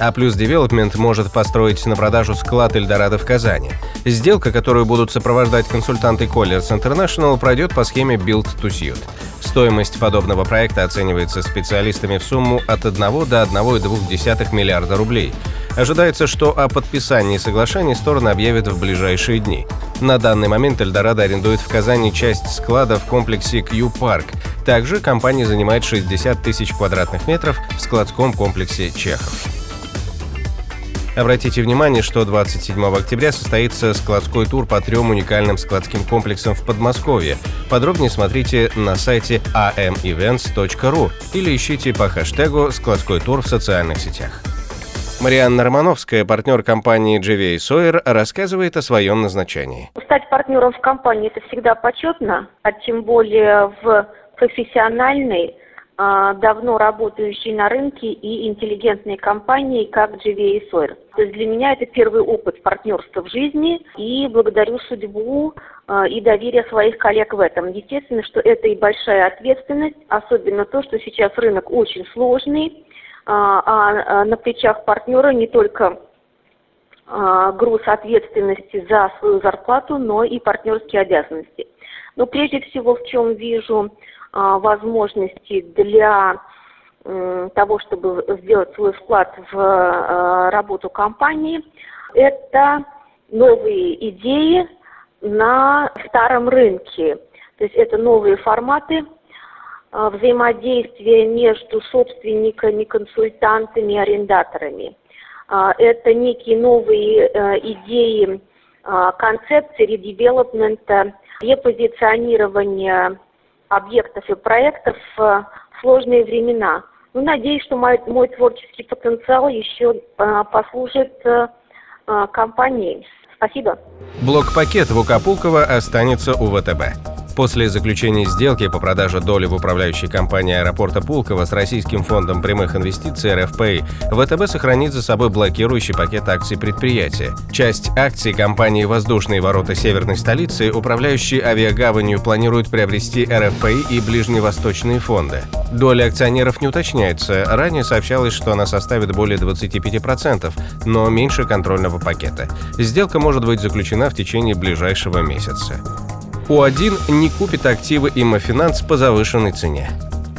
A Plus Development может построить на продажу склад Эльдорадо в Казани. Сделка, которую будут сопровождать консультанты Colliers International, пройдет по схеме Build to Suit. Стоимость подобного проекта оценивается специалистами в сумму от 1 до 1,2 миллиарда рублей. Ожидается, что о подписании соглашений стороны объявят в ближайшие дни. На данный момент Эльдорадо арендует в Казани часть склада в комплексе Q-Парк. Также компания занимает 60 тысяч квадратных метров в складском комплексе Чехов. Обратите внимание, что 27 октября состоится складской тур по трем уникальным складским комплексам в Подмосковье. Подробнее смотрите на сайте amevents.ru или ищите по хэштегу «Складской тур» в социальных сетях. Марианна Романовская, партнер компании GVA Sawyer, рассказывает о своем назначении. Стать партнером в компании – это всегда почетно, а тем более в профессиональной, давно работающей на рынке и интеллигентной компании, как GVA Sawyer. То есть для меня это первый опыт партнерства в жизни, и благодарю судьбу а, и доверие своих коллег в этом. Естественно, что это и большая ответственность, особенно то, что сейчас рынок очень сложный, а, а на плечах партнера не только груз ответственности за свою зарплату, но и партнерские обязанности. Но прежде всего, в чем вижу а, возможности для того, чтобы сделать свой вклад в а, работу компании, это новые идеи на старом рынке. То есть это новые форматы а, взаимодействия между собственниками, консультантами, арендаторами. Это некие новые э, идеи, концепции редевелопмента, репозиционирования объектов и проектов в сложные времена. Ну, надеюсь, что мой, мой творческий потенциал еще э, послужит э, э, компании. Спасибо. Блок-пакет Вукапулкова останется у ВТБ. После заключения сделки по продаже доли в управляющей компании аэропорта Пулково с Российским фондом прямых инвестиций РФПИ, ВТБ сохранит за собой блокирующий пакет акций предприятия. Часть акций компании «Воздушные ворота северной столицы», управляющие авиагаванью, планируют приобрести РФПИ и ближневосточные фонды. Доля акционеров не уточняется. Ранее сообщалось, что она составит более 25%, но меньше контрольного пакета. Сделка может быть заключена в течение ближайшего месяца. O1 не купит активы Immofinanz по завышенной цене.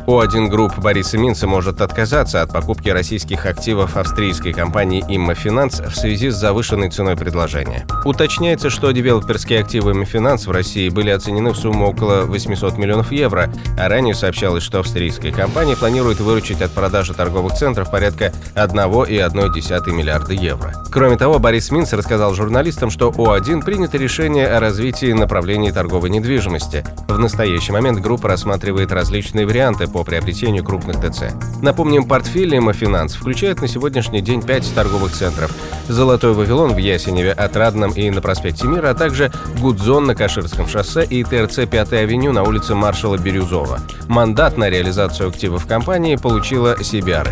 O1 Group Бориса Минца может отказаться от покупки российских активов австрийской компании Immofinanz в связи с завышенной ценой предложения. Уточняется, что девелоперские активы Immofinanz в России были оценены в сумму около 800 миллионов евро, а ранее сообщалось, что австрийская компания планирует выручить от продажи торговых центров порядка 1,1 миллиарда евро. Кроме того, Борис Минц рассказал журналистам, что O1 принято решение о развитии направлений торговой недвижимости. В настоящий момент группа рассматривает различные варианты по приобретению крупных ТЦ. Напомним, портфель Имофинанс включает на сегодняшний день 5 торговых центров. «Золотой Вавилон» в Ясеневе, Отрадном и на проспекте Мира, а также «Гудзон» на Каширском шоссе и ТРЦ 5 авеню на улице маршала Бирюзова. Мандат на реализацию активов компании получила Сибиары.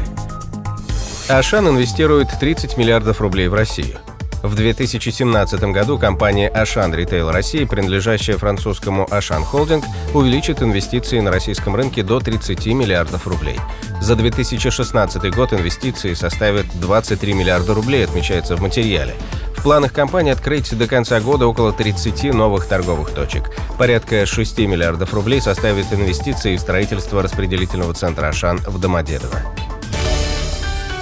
Ашан инвестирует 30 миллиардов рублей в Россию. В 2017 году компания Ашан Retail России, принадлежащая французскому Ашан Холдинг, увеличит инвестиции на российском рынке до 30 миллиардов рублей. За 2016 год инвестиции составят 23 миллиарда рублей, отмечается в материале. В планах компании открыть до конца года около 30 новых торговых точек. Порядка 6 миллиардов рублей составит инвестиции в строительство распределительного центра «Ашан» в Домодедово.